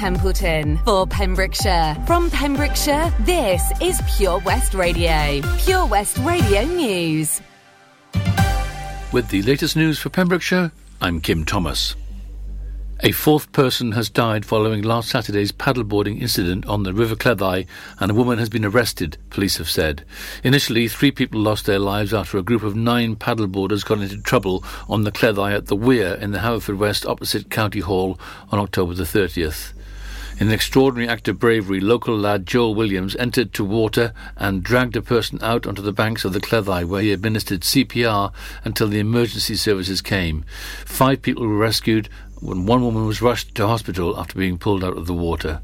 Templeton for Pembrokeshire. From Pembrokeshire, this is Pure West Radio. Pure West Radio News. With the latest news for Pembrokeshire, I'm Kim Thomas. A fourth person has died following last Saturday's paddleboarding incident on the River Cleddau, and a woman has been arrested, police have said. Initially, three people lost their lives after a group of nine paddleboarders got into trouble on the Cleddau at the Weir in the Haverfordwest opposite County Hall on October the 30th. In an extraordinary act of bravery, local lad Joel Williams entered to water and dragged a person out onto the banks of the Cleddau, where he administered CPR until the emergency services came. Five people were rescued when one woman was rushed to hospital after being pulled out of the water.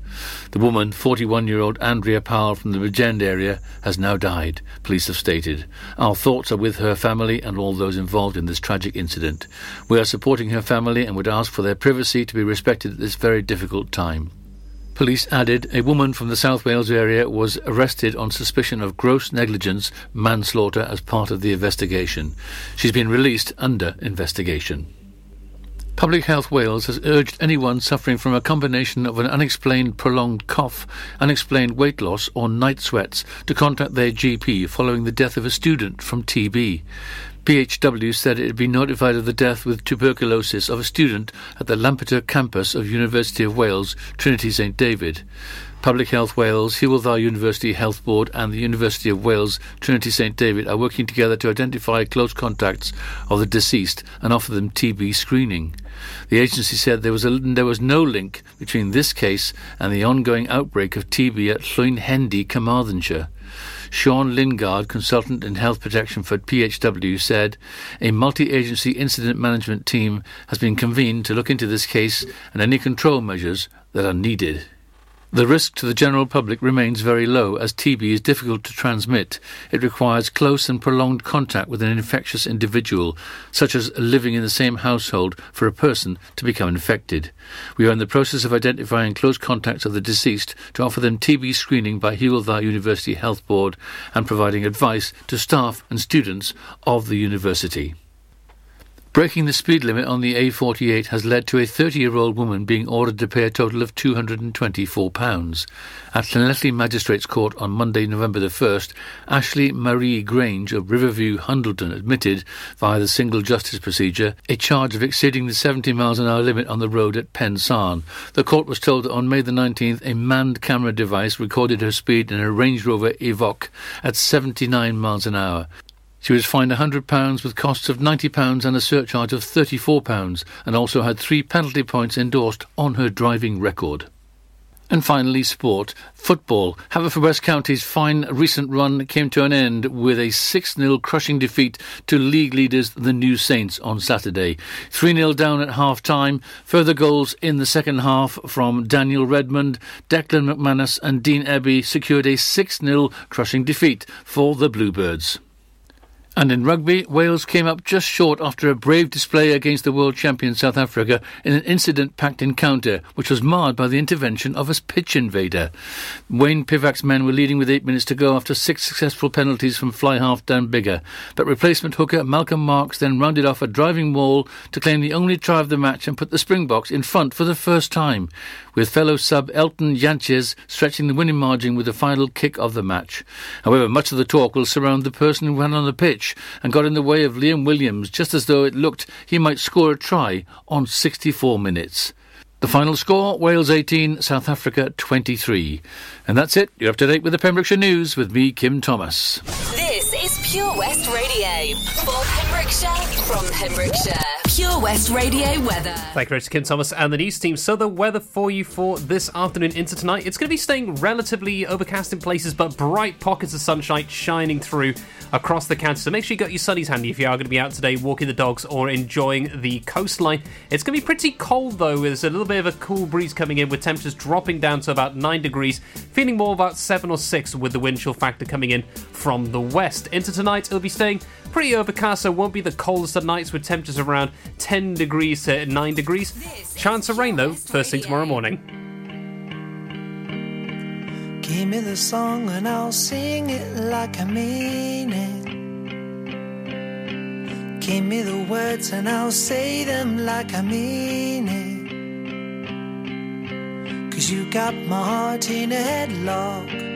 The woman, 41-year-old Andrea Powell from the Bridgend area, has now died, police have stated. Our thoughts are with her family and all those involved in this tragic incident. We are supporting her family and would ask for their privacy to be respected at this very difficult time. Police added a woman from the South Wales area was arrested on suspicion of gross negligence manslaughter as part of the investigation. She's been released under investigation. Public Health Wales has urged anyone suffering from a combination of an unexplained prolonged cough, unexplained weight loss, or night sweats to contact their GP following the death of a student from TB. PHW said it had been notified of the death with tuberculosis of a student at the Lampeter campus of University of Wales, Trinity St David. Public Health Wales, Hywel University Health Board and the University of Wales Trinity St David are working together to identify close contacts of the deceased and offer them TB screening. The agency said there was, a, there was no link between this case and the ongoing outbreak of TB at Llwyn Hendy, Carmarthenshire. Sean Lingard, consultant in health protection for PHW, said a multi agency incident management team has been convened to look into this case and any control measures that are needed. The risk to the general public remains very low as TB is difficult to transmit. It requires close and prolonged contact with an infectious individual, such as living in the same household, for a person to become infected. We are in the process of identifying close contacts of the deceased to offer them TB screening by Hywel Dda University Health Board and providing advice to staff and students of the university. Breaking the speed limit on the A48 has led to a 30-year-old woman being ordered to pay a total of £224. At Llanelli Magistrates Court on Monday, November the 1st, Ashley Marie Grange of Riverview, Hundleton, admitted, via the single justice procedure, a charge of exceeding the 70 miles an hour limit on the road at Pensarn. The court was told that on May the 19th, a manned camera device recorded her speed in a Range Rover Evoque at 79 miles an hour. She was fined £100 with costs of £90 and a surcharge of £34 and also had three penalty points endorsed on her driving record. And finally, sport. Football. Haverfordwest County's fine recent run came to an end with a 6-0 crushing defeat to league leaders the New Saints on Saturday. 3-0 down at half-time. Further goals in the second half from Daniel Redmond, Declan McManus and Dean Ebbe secured a 6-0 crushing defeat for the Bluebirds. And in rugby, Wales came up just short after a brave display against the world champion South Africa in an incident-packed encounter, which was marred by the intervention of a pitch invader. Wayne Pivac's men were leading with eight minutes to go after six successful penalties from fly half Dan Biggar, but replacement hooker Malcolm Marx then rounded off a driving wall to claim the only try of the match and put the Springboks in front for the first time, with fellow sub Elton Jantjies stretching the winning margin with the final kick of the match. However, much of the talk will surround the person who ran on the pitch and got in the way of Liam Williams just as though it looked he might score a try on 64 minutes. The final score Wales 18, South Africa 23. And that's it. You're up to date with the Pembrokeshire News with me, Kim Thomas. This is Pure West Radio for Pembrokeshire from Pembrokeshire. Pure West Radio weather. Thank you very much, Kim Thomas and the news team. So the weather for you for this afternoon into tonight, it's going to be staying relatively overcast in places, but bright pockets of sunshine shining through across the county. So make sure you got your sunnies handy if you are going to be out today walking the dogs or enjoying the coastline. It's going to be pretty cold though. There's a little bit of a cool breeze coming in with temperatures dropping down to about 9 degrees, feeling more about 7 or 6 with the wind chill factor coming in from the west. Into tonight, it'll be staying pretty overcast, so it won't be the coldest of nights with temperatures around 10 degrees to 9 degrees. Chance of rain, though, first thing tomorrow morning. Give me the song and I'll sing it like I mean it. Give me the words and I'll say them like I mean it. Cause you got my heart in a headlock.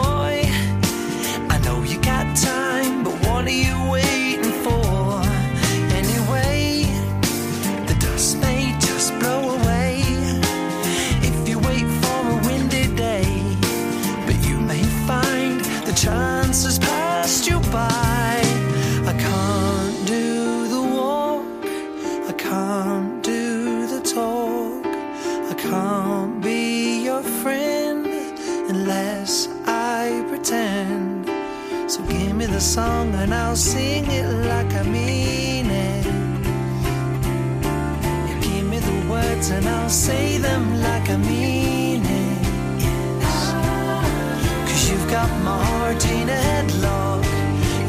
and I'll sing it like I mean it. You give me the words and I'll say them like I mean it. Cause you've got my heart in a headlock.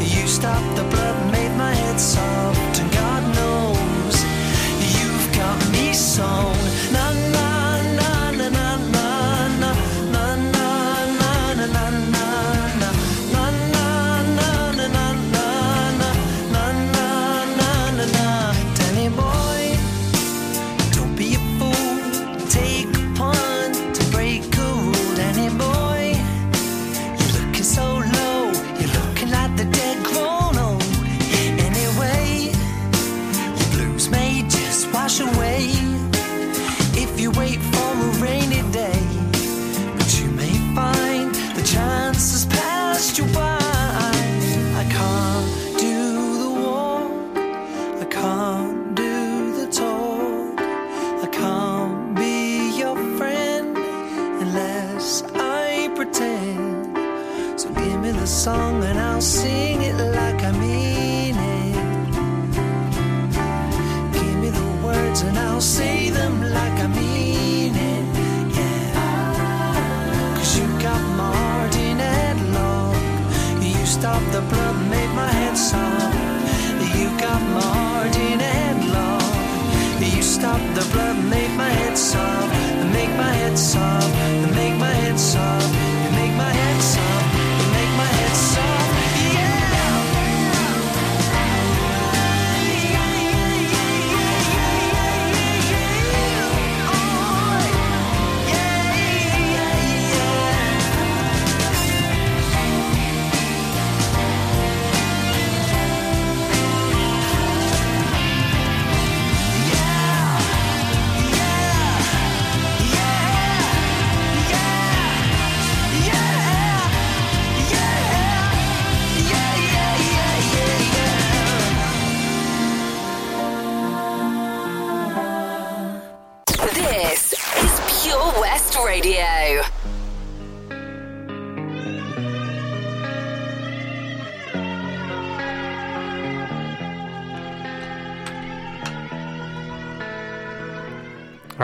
You stopped the blood, made my head soft.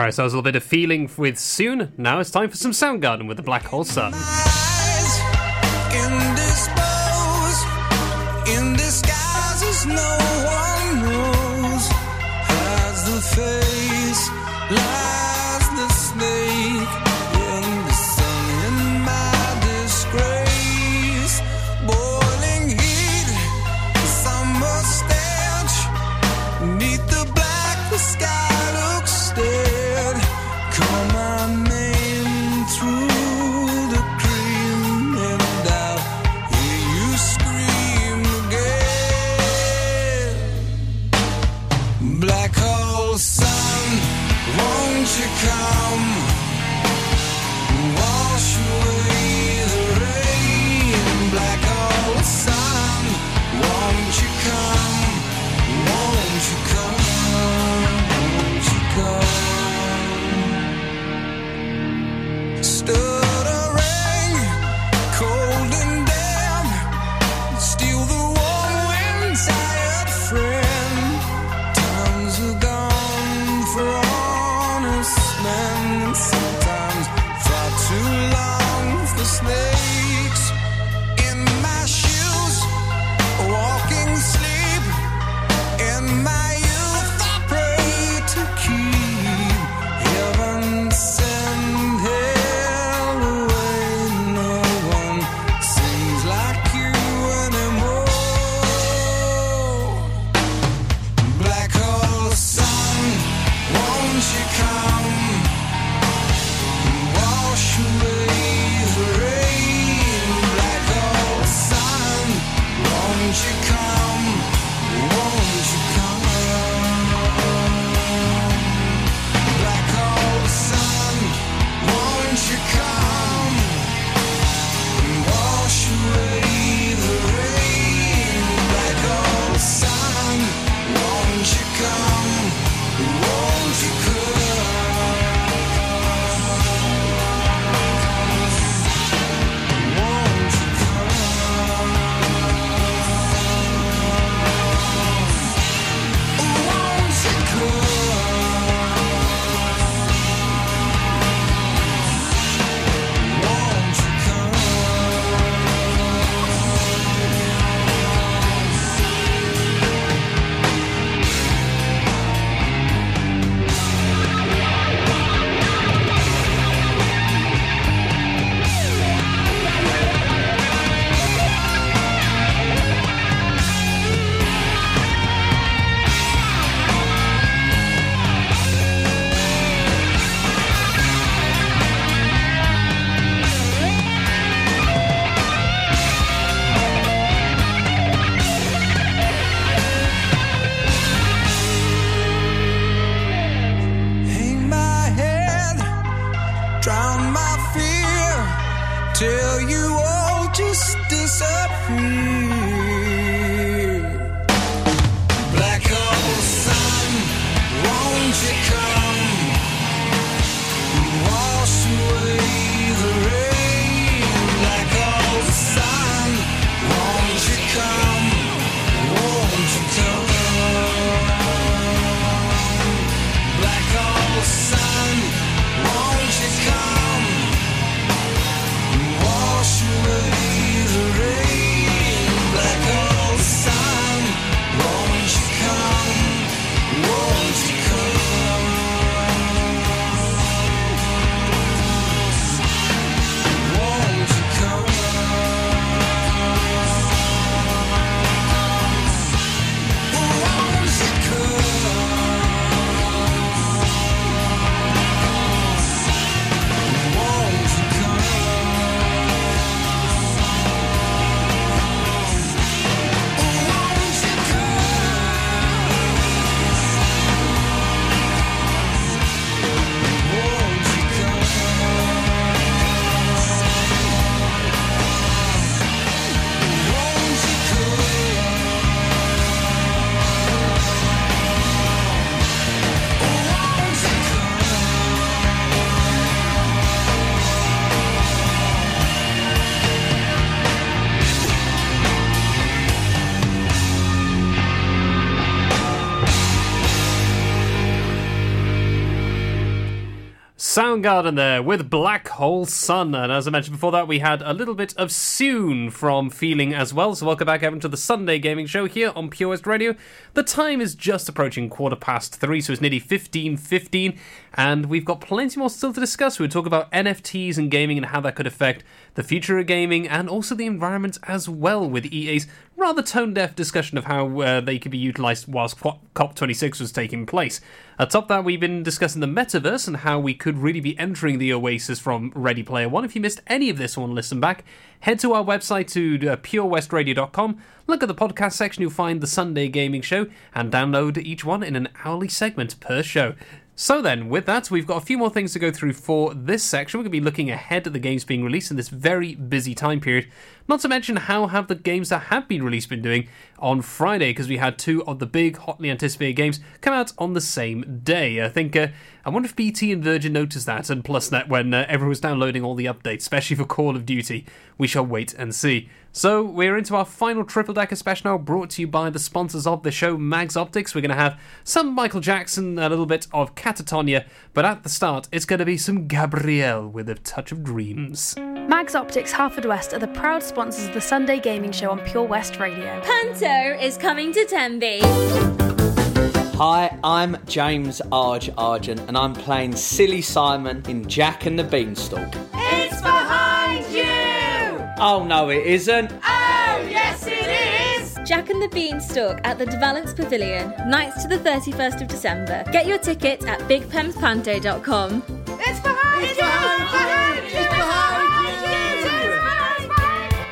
ourselves a little bit of feeling with soon. Now it's time for some Soundgarden with the Black Hole Sun. Soundgarden there with Black Hole Sun. And as I mentioned before that, we had a little bit of Soon from Feeling as well. So welcome back, everyone, to the Sunday Gaming Show here on Pure West Radio. The time is just approaching quarter past three, so it's nearly 15.15. And we've got plenty more still to discuss. We'll talk about NFTs and gaming and how that could affect the future of gaming and also the environment as well with EA's rather tone deaf discussion of how uh, they could be utilised whilst COP26 was taking place. Atop that, we've been discussing the metaverse and how we could really be entering the oasis from Ready Player One. If you missed any of this or want to listen back, head to our website to uh, purewestradio.com, look at the podcast section, you'll find the Sunday Gaming Show, and download each one in an hourly segment per show. So then, with that, we've got a few more things to go through for this section. We're going to be looking ahead at the games being released in this very busy time period. Not to mention how have the games that have been released been doing on Friday, because we had two of the big, hotly anticipated games come out on the same day. I think, uh, I wonder if BT and Virgin noticed that, and plus that when uh, everyone was downloading all the updates, especially for Call of Duty. We shall wait and see. So, we're into our final triple decker special now, brought to you by the sponsors of the show, Mags Optics. We're going to have some Michael Jackson, a little bit of Catatonia, but at the start, it's going to be some Gabrielle with a touch of dreams. Mags Optics Haverfordwest are the proud of the Sunday Gaming Show on Pure West Radio. Panto is coming to Tenby. Hi, I'm James Arge Argent, and I'm playing Silly Simon in Jack and the Beanstalk. It's behind you! Oh no, it isn't. Oh, yes, it is! Jack and the Beanstalk at the De Valence Pavilion, nights to the 31st of December. Get your tickets at bigpemspanto.com. It's behind you! It's behind you! It's behind you!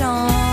To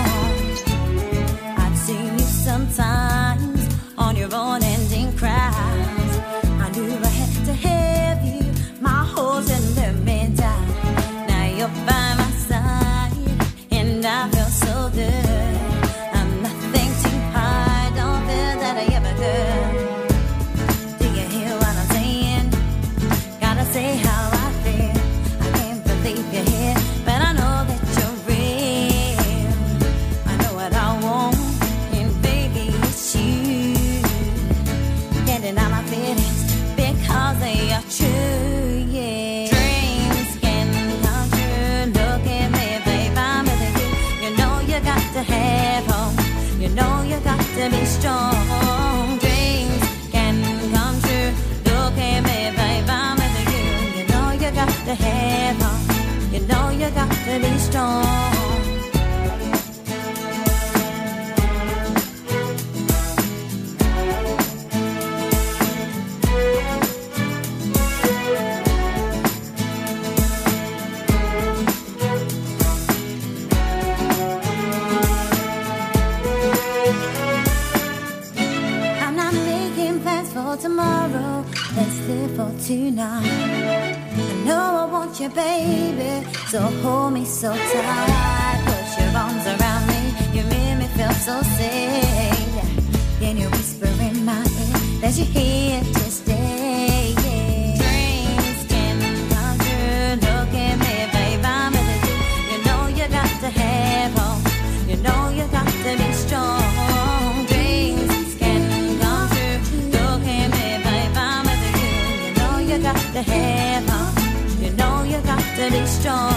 You know you got to be strong.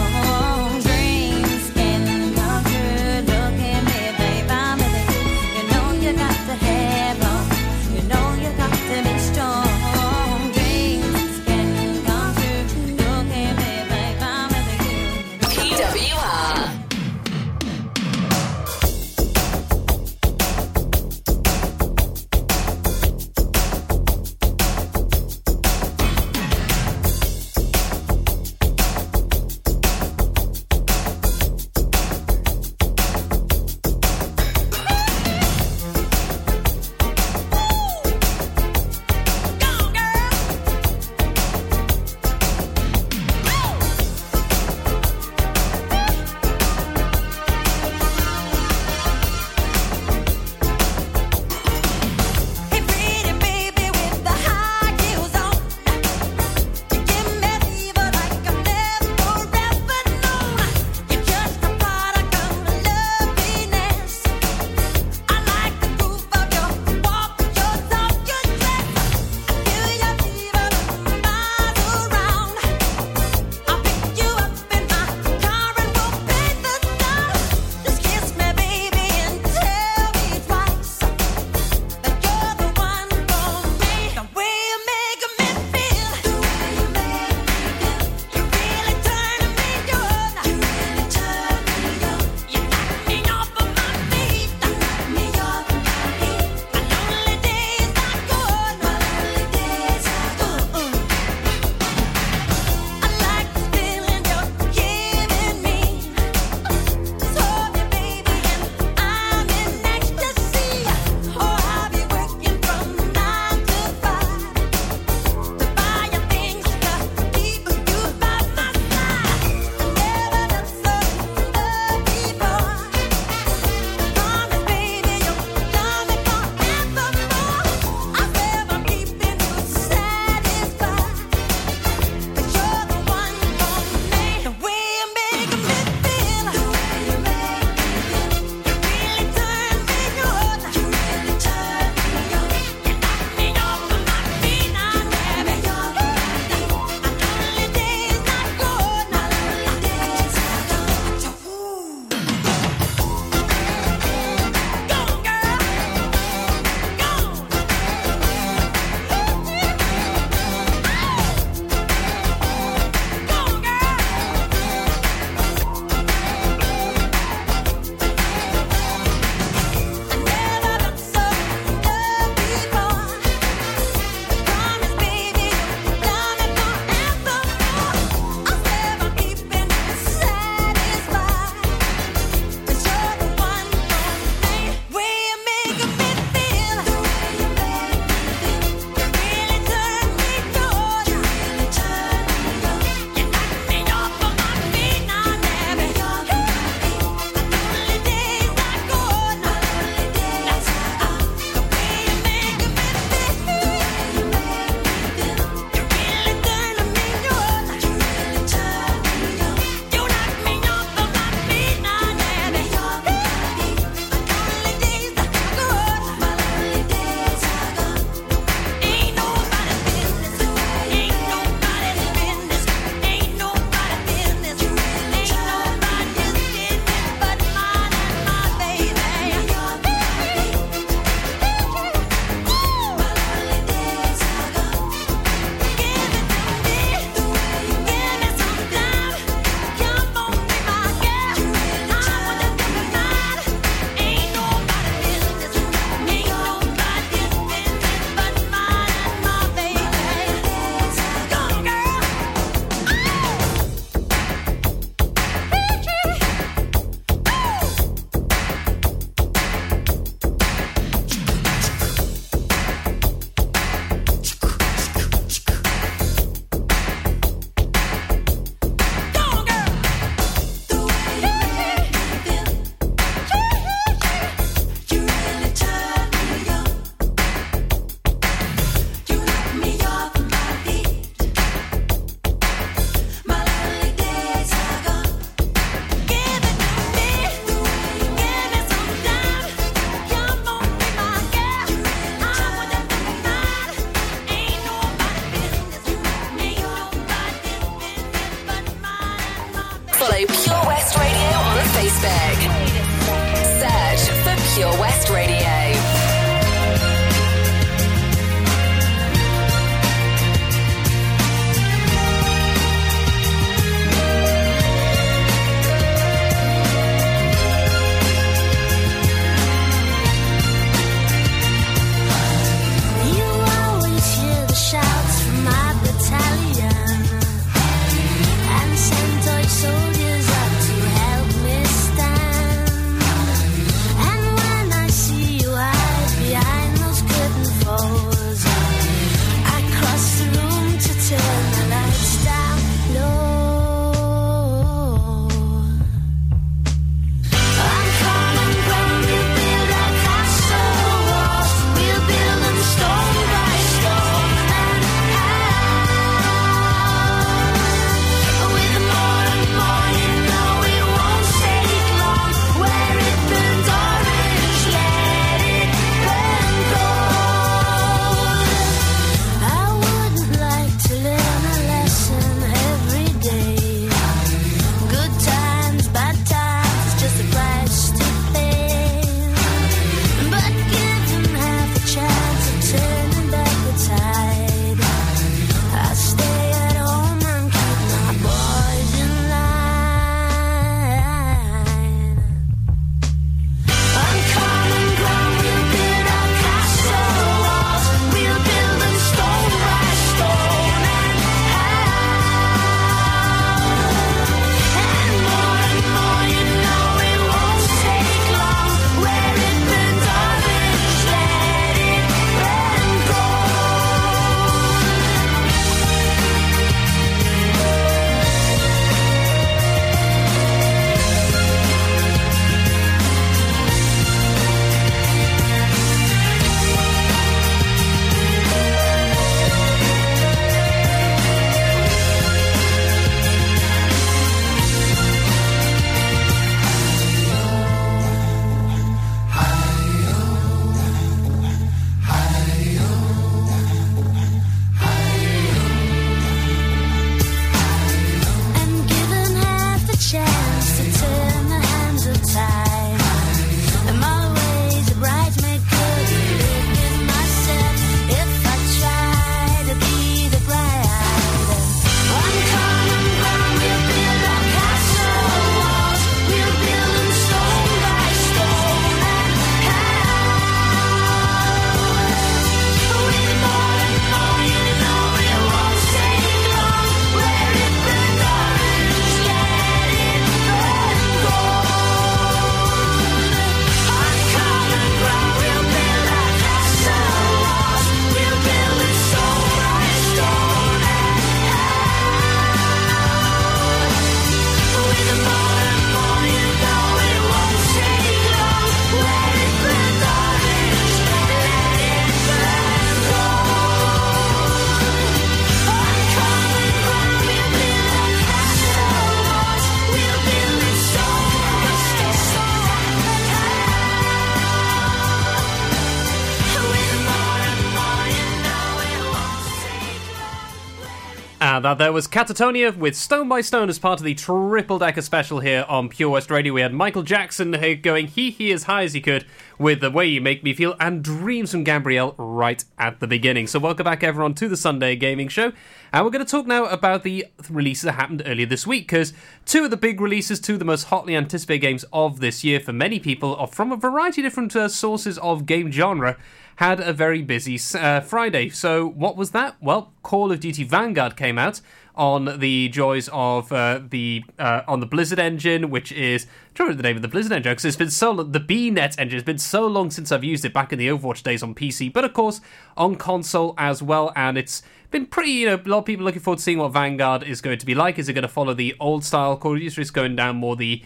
That there was Catatonia with Stone by Stone as part of the triple decker special here on Pure West Radio. We had Michael Jackson going hee hee as high as he could with The Way You Make Me Feel and Dreams from Gabrielle right at the beginning. So, welcome back everyone to the Sunday Gaming Show. And we're going to talk now about the releases that happened earlier this week because two of the big releases, two of the most hotly anticipated games of this year for many people, are from a variety of different uh, sources of game genre had a very busy uh, Friday. So, what was that? Well, Call of Duty Vanguard came out on the joys of uh, the uh, on the Blizzard engine, which is to remember the name of the Blizzard engine because it's been so long, the BNet engine has been so long since I've used it back in the Overwatch days on PC, but of course on console as well, and it's been pretty. You know, a lot of people looking forward to seeing what Vanguard is going to be like. Is it going to follow the old style Call of Duty? Is going down more the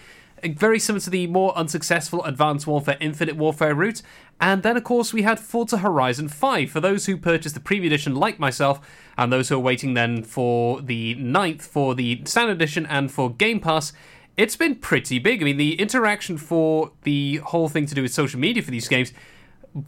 very similar to the more unsuccessful Advanced Warfare Infinite Warfare route. And then, of course, we had Forza Horizon 5. For those who purchased the Preview Edition, like myself, and those who are waiting then for the 9th for the Standard Edition and for Game Pass, it's been pretty big. I mean, the interaction for the whole thing to do with social media for these games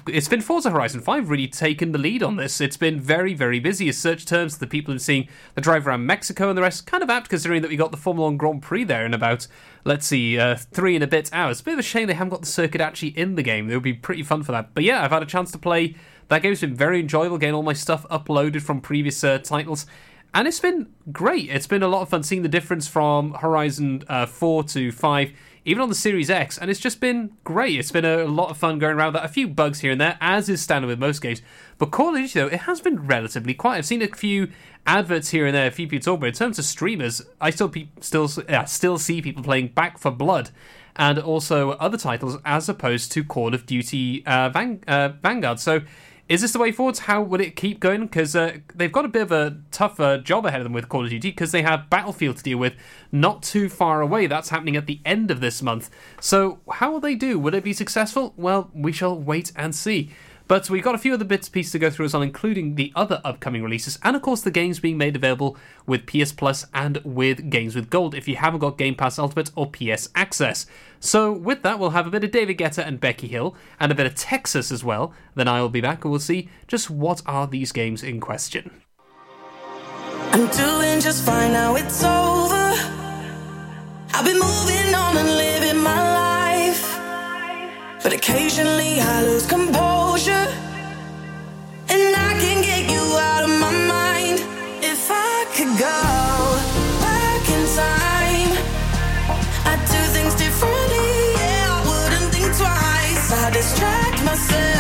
it's been Forza Horizon 5 really taken the lead on this. It's been very, very busy. As search terms, the people have seen the drive around Mexico and the rest, kind of apt considering that we got the Formula 1 Grand Prix there in about, let's see, uh, three and a bit hours. Bit of a shame they haven't got the circuit actually in the game. It would be pretty fun for that. But yeah, I've had a chance to play. That game's been very enjoyable, getting all my stuff uploaded from previous uh, titles. And it's been great. It's been a lot of fun seeing the difference from Horizon uh, 4 to 5 even on the Series X, and it's just been great. It's been a lot of fun going around that. A few bugs here and there, as is standard with most games. But Call of Duty, though, it has been relatively quiet. I've seen a few adverts here and there, a few people talk about. In terms of streamers, I still pe- still still see people playing Back 4 Blood and also other titles as opposed to Call of Duty uh, Van- uh, Vanguard. So is this the way forward? How would it keep going? Because uh, they've got a bit of a tougher job ahead of them with Call of Duty because they have Battlefield to deal with not too far away. That's happening at the end of this month. So, how will they do? Will it be successful? Well, we shall wait and see. But we've got a few other bits pieces to go through as well, including the other upcoming releases, and of course the games being made available with PS Plus and with Games with Gold if you haven't got Game Pass Ultimate or PS Access. So with that, we'll have a bit of David Guetta and Becky Hill, and a bit of Texas as well. Then I will be back and we'll see just what are these games in question. I'm doing just fine now, it's over. I've been moving on and living. But occasionally I lose composure. And I can get you out of my mind. If I could go back in time, I'd do things differently. Yeah, I wouldn't think twice. I distract myself,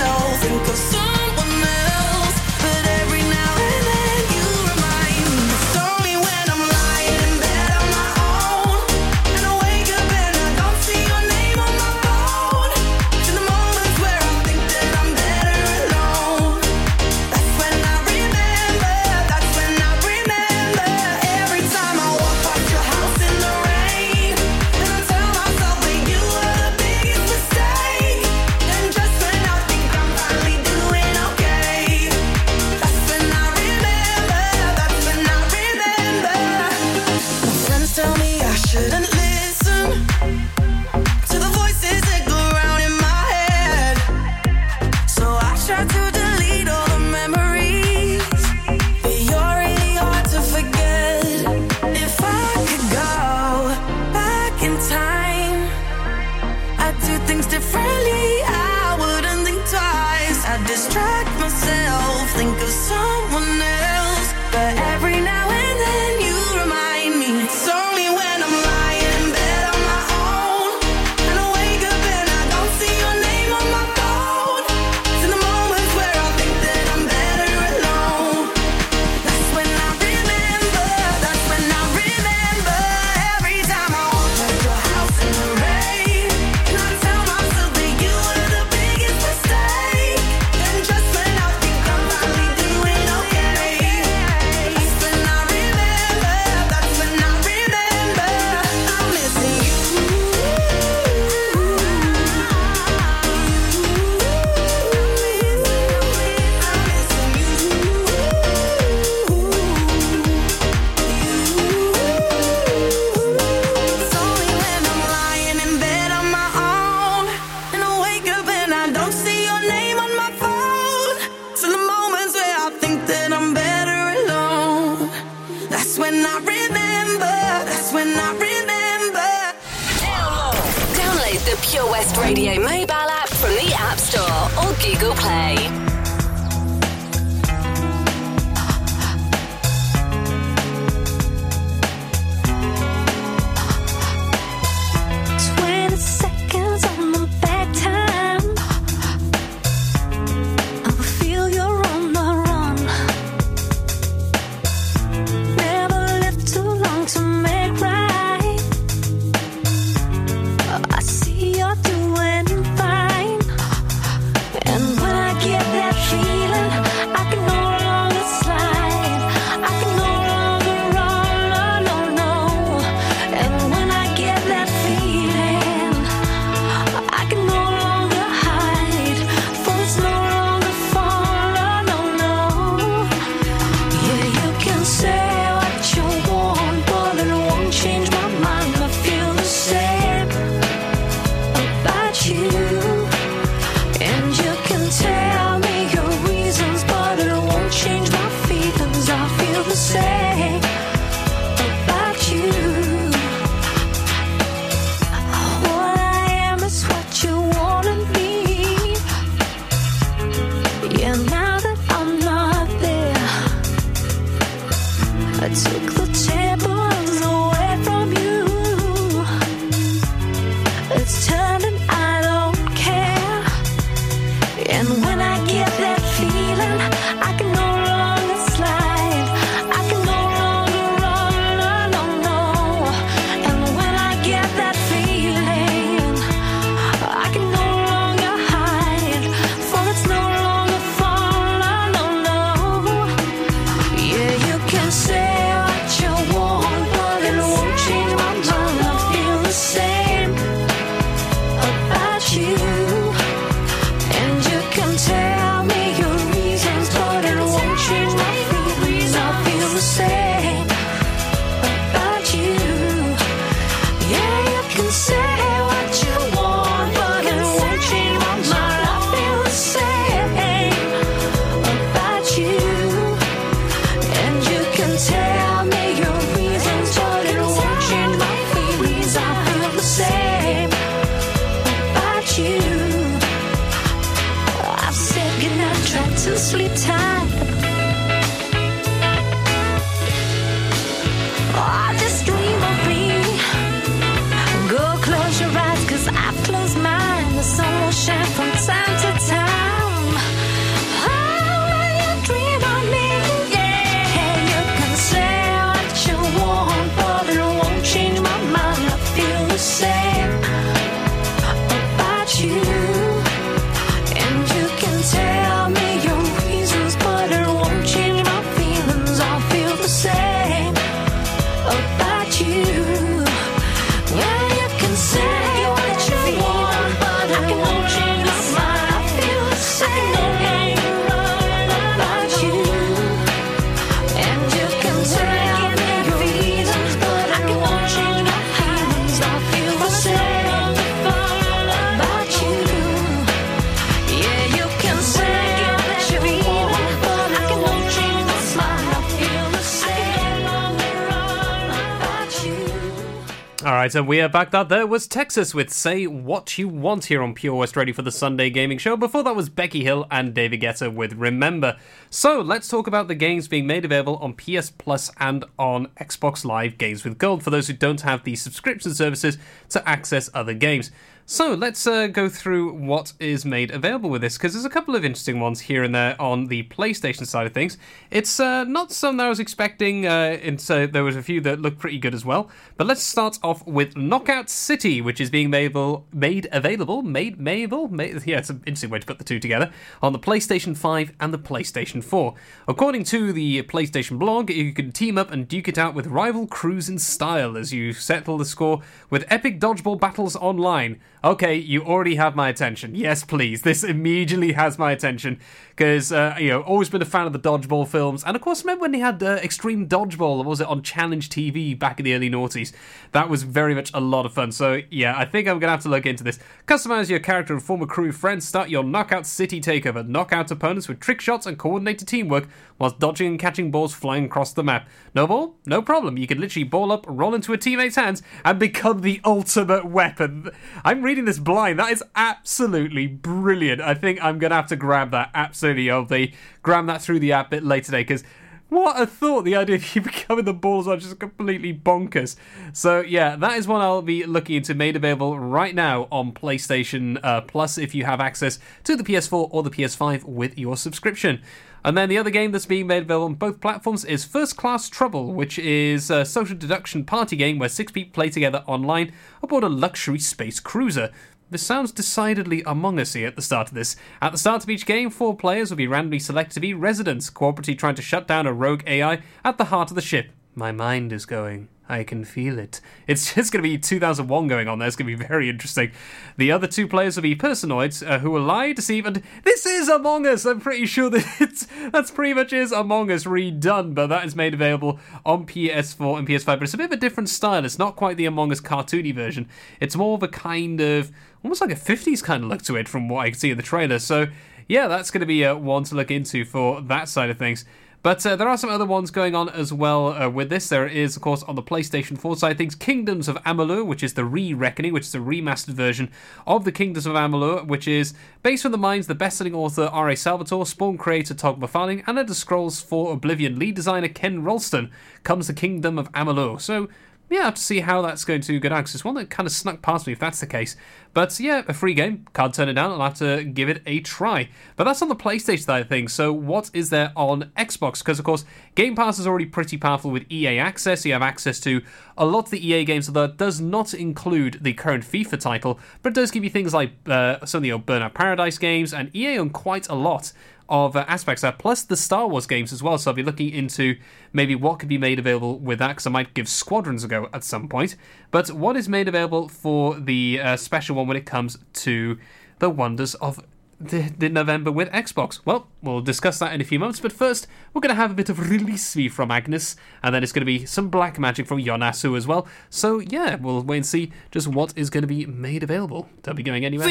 right, and we are back. That there was Texas with "Say What You Want" here on Pure West Radio for the Sunday Gaming Show. Before that was Becky Hill and David Guetta with "Remember." So let's talk about the games being made available on PS Plus and on Xbox Live Games with Gold for those who don't have the subscription services to access other games. So let's uh, go through what is made available with this because there's a couple of interesting ones here and there on the PlayStation side of things. It's uh, not some that I was expecting, uh, and so there was a few that looked pretty good as well. But let's start off with Knockout City, which is being made available, made available, made made, made yeah, it's an interesting way to put the two together on the PlayStation 5 and the PlayStation 4. According to the PlayStation blog, you can team up and duke it out with rival crews in style as you settle the score with epic dodgeball battles online. Okay, you already have my attention. Yes, please. This immediately has my attention because uh, you know always been a fan of the dodgeball films, and of course remember when they had uh, Extreme Dodgeball? Was it on Challenge TV back in the early noughties? That was very much a lot of fun. So yeah, I think I'm gonna have to look into this. Customize your character and former crew friends. Start your Knockout City takeover. Knockout opponents with trick shots and coordinated teamwork whilst dodging and catching balls flying across the map. No ball? No problem. You can literally ball up, roll into a teammate's hands, and become the ultimate weapon. I'm reading this blind. That is absolutely brilliant. I think I'm going to have to grab that. Absolutely. I'll be grab that through the app bit later today because what a thought! The idea of you becoming the balls are just completely bonkers. So yeah, that is one I'll be looking into. Made available right now on PlayStation uh, Plus if you have access to the PS4 or the PS5 with your subscription. And then the other game that's being made available on both platforms is First Class Trouble, which is a social deduction party game where six people play together online aboard a luxury space cruiser. This sounds decidedly Among Us at the start of this. At the start of each game, four players will be randomly selected to be residents, cooperatively trying to shut down a rogue AI at the heart of the ship. My mind is going. I can feel it. It's just going to be 2001 going on there. It's going to be very interesting. The other two players will be personoids uh, who will lie, deceive, and this is Among Us. I'm pretty sure that it's that's pretty much is Among Us redone, but that is made available on PS4 and PS5. But it's a bit of a different style. It's not quite the Among Us cartoony version. It's more of a kind of almost like a 50s kind of look to it from what I can see in the trailer. So yeah, that's going to be uh, one to look into for that side of things. But uh, there are some other ones going on as well uh, with this. There is, of course, on the PlayStation 4 side things, Kingdoms of Amalur, which is the re-reckoning, which is a remastered version of the Kingdoms of Amalur, which is based on the minds the best-selling author R.A. Salvatore, Spawn creator Todd McFarlane, and Elder Scrolls 4 Oblivion lead designer Ken Rolston comes the Kingdom of Amalur. So yeah, I have to see how that's going to go down because it's one that kind of snuck past me if that's the case. But yeah, a free game. Can't turn it down. I'll have to give it a try. But that's on the PlayStation side of things. So what is there on Xbox? Because of course, Game Pass is already pretty powerful with EA Access. You have access to a lot of the EA games, although it does not include the current FIFA title, but it does give you things like uh, some of the old Burnout Paradise games, and EA own quite a lot of uh, aspects there, plus the Star Wars games as well. So I'll be looking into maybe what could be made available with that, because I might give Squadrons a go at some point. But what is made available for the uh, special one when it comes to the wonders of the, the, November with Xbox? Well, we'll discuss that in a few moments, but first, we're going to have a bit of release fee from Agnes, and then it's going to be some black magic from Jonasu as well. So, yeah, we'll wait and see just what is going to be made available. Don't be going anywhere.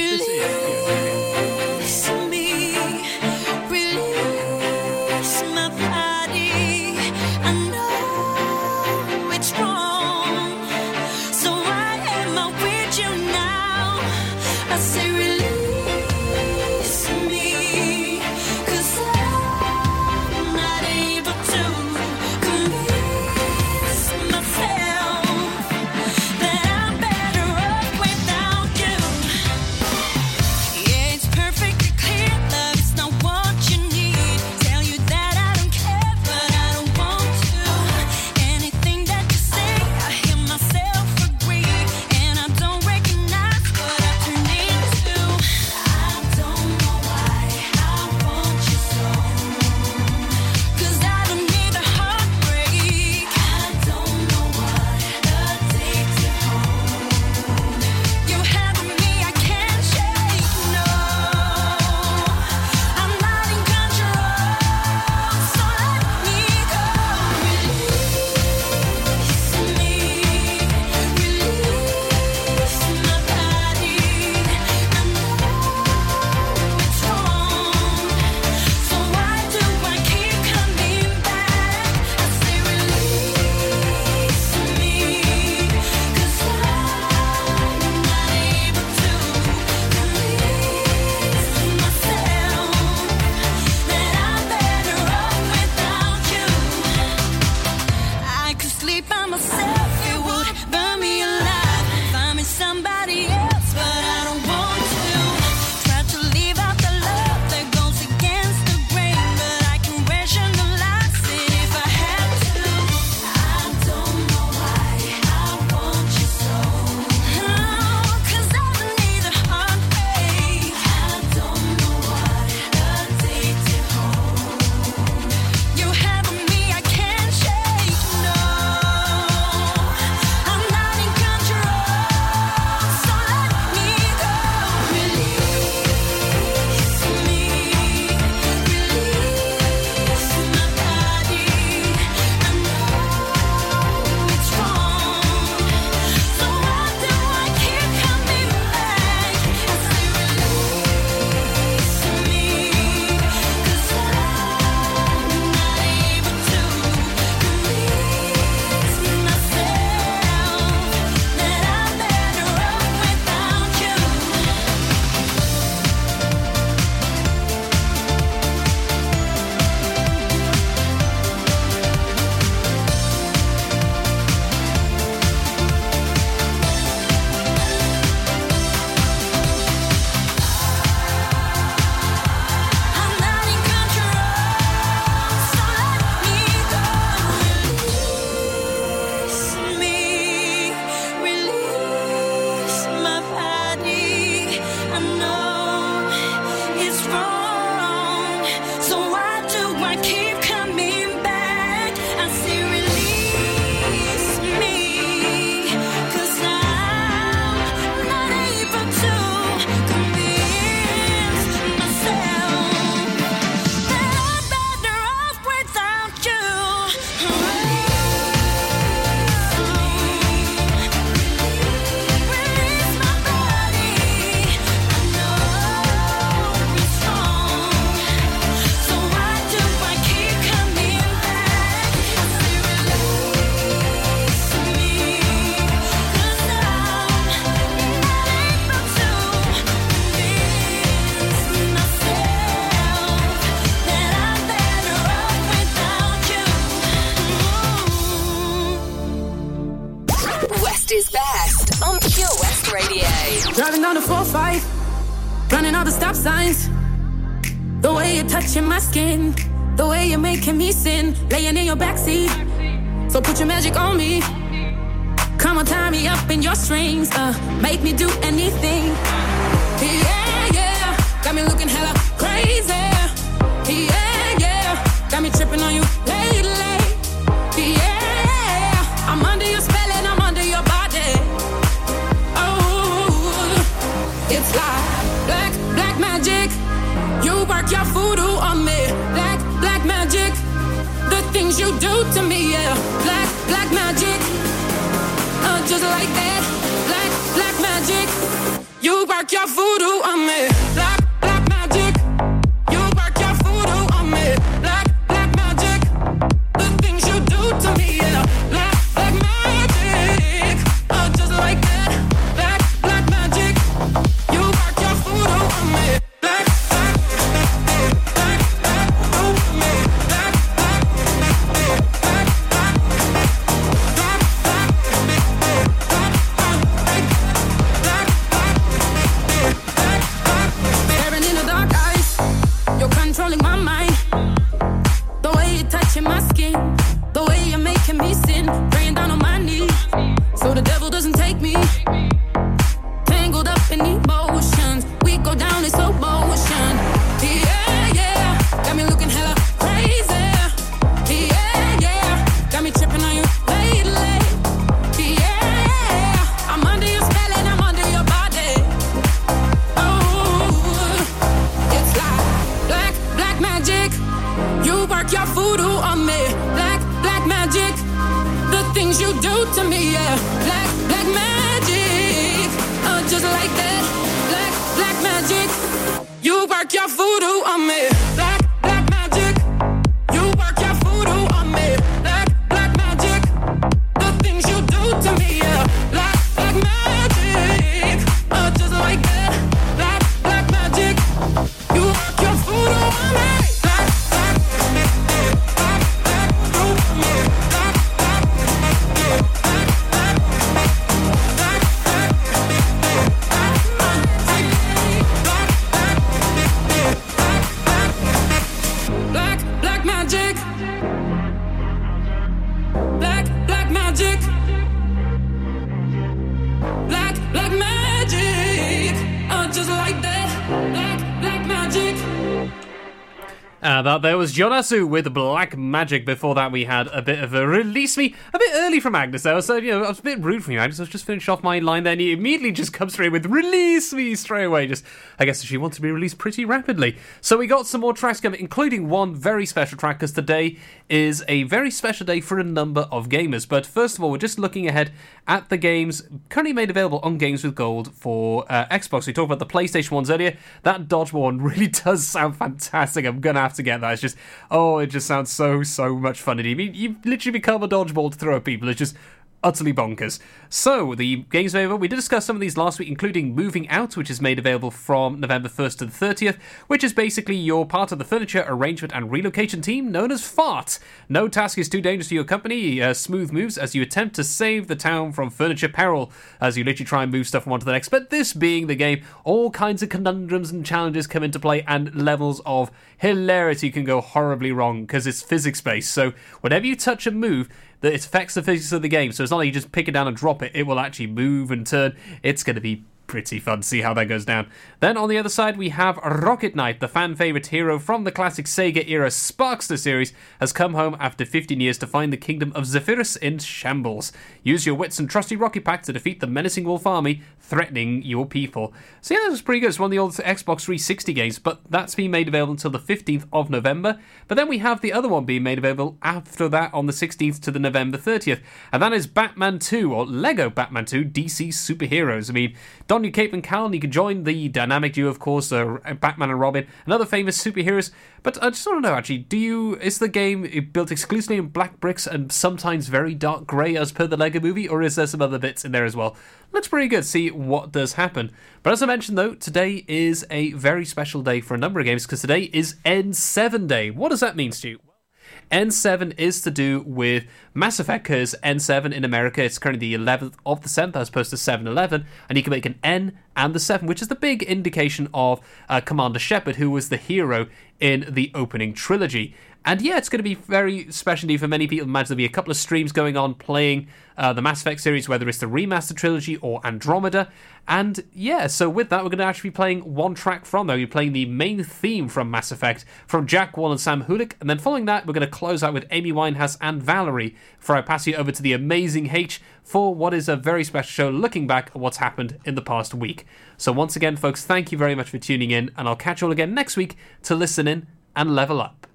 Sin, laying in your backseat. So put your magic on me. Come on, tie me up in your strings, uh, make me do anything. Yeah, yeah, got me looking hella crazy. Uh, that there was Jonasu with Black Magic. Before that, we had a bit of a release me a bit early from Agnes. So, you know, I was a bit rude from you, Agnes. I was just finished off my line there, and he immediately just comes straight with release me straight away. Just, I guess she wants to be released pretty rapidly. So, we got some more tracks coming, including one very special track, because today is a very special day for a number of gamers. But first of all, we're just looking ahead at the games currently made available on Games with Gold for uh, Xbox. We talked about the PlayStation ones earlier. That dodgeball one really does sound fantastic. I'm gonna have to get that. It's just, oh, it just sounds so so much fun. And you you literally become a dodgeball to throw at people. It's just utterly bonkers. So, the games over. we did discuss some of these last week, including Moving Out, which is made available from November 1st to the 30th, which is basically you're part of the furniture arrangement and relocation team known as FART. No task is too dangerous for your company. Uh, smooth moves as you attempt to save the town from furniture peril, as you literally try and move stuff from one to the next. But this being the game, all kinds of conundrums and challenges come into play, and levels of hilarity can go horribly wrong because it's physics based. So, whenever you touch and move, that it affects the physics of the game. So it's not like you just pick it down and drop it, it will actually move and turn. It's going to be pretty fun to see how that goes down. Then on the other side, we have Rocket Knight, the fan favorite hero from the classic Sega era Sparkster series, has come home after 15 years to find the kingdom of Zephyrus in shambles. Use your wits and trusty rocket pack to defeat the menacing wolf army threatening your people. So yeah, that's pretty good. It's one of the old Xbox 360 games, but that's being made available until the 15th of November. But then we have the other one being made available after that on the 16th to the November 30th, and that is Batman 2 or Lego Batman 2 DC Superheroes. I mean, your cape and cowl, and you can join the dynamic duo, of course, uh, Batman and Robin, and other famous superheroes. But I just want to know, actually, do you is the game built exclusively in black bricks and sometimes very dark grey as per the Lego Movie, or is there some other bits in there as well? Looks pretty good. See what does happen. But as I mentioned, though, today is a very special day for a number of games because today is N7 Day. What does that mean, Stu? N7 is to do with Mass Effect because N7 in America it's currently the 11th of the 7th as opposed to 711, and you can make an N and the 7, which is the big indication of uh, Commander Shepard, who was the hero in the opening trilogy. And yeah, it's going to be very special indeed for many people. Imagine there'll be a couple of streams going on playing uh, the Mass Effect series, whether it's the remaster trilogy or Andromeda. And yeah, so with that, we're going to actually be playing one track from there. We're playing the main theme from Mass Effect from Jack Wall and Sam Hulick. And then following that, we're going to close out with Amy Winehouse and Valerie before I pass you over to the amazing H for what is a very special show looking back at what's happened in the past week. So once again, folks, thank you very much for tuning in, and I'll catch you all again next week to listen in and level up.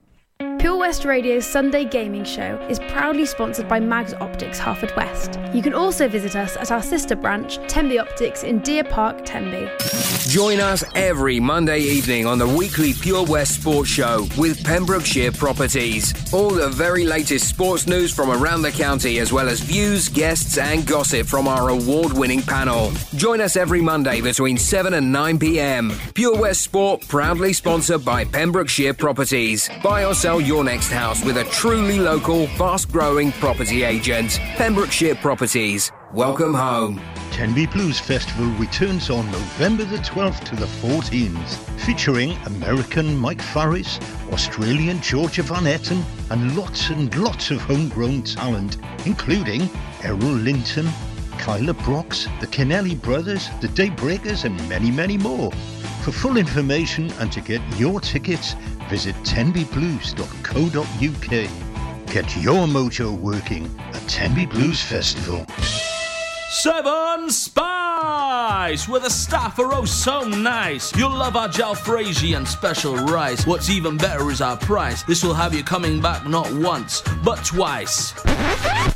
Pure West Radio's Sunday Gaming Show is proudly sponsored by Mags Optics Haverfordwest. You can also visit us at our sister branch, Tenby Optics in Deer Park, Tenby. Join us every Monday evening on the weekly Pure West Sports Show with Pembrokeshire Properties. All the very latest sports news from around the county, as well as views, guests, and gossip from our award winning panel. Join us every Monday between 7 and 9 pm. Pure West Sport, proudly sponsored by Pembrokeshire Properties. Buy or sell your next house with a truly local, fast growing property agent. Pembrokeshire Properties. Welcome home. Tenby Blues Festival returns on November the 12th to the 14th, featuring American Mike Farris, Australian Georgia Van Etten, and lots and lots of homegrown talent, including Errol Linton, Kyla Brox, the Kennelly Brothers, the Daybreakers, and many, many more. For full information and to get your tickets, visit tenbyblues.co.uk. Get your mojo working at Tenby Blues Festival. Seven Spice, where the staff are oh so nice. You'll love our jalfrezi and special rice. What's even better is our price. This will have you coming back not once, but twice.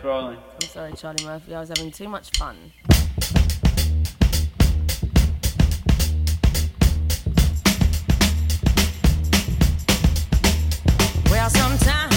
it's rolling. I'm sorry, Charlie Murphy. I was having too much fun. Well, sometimes.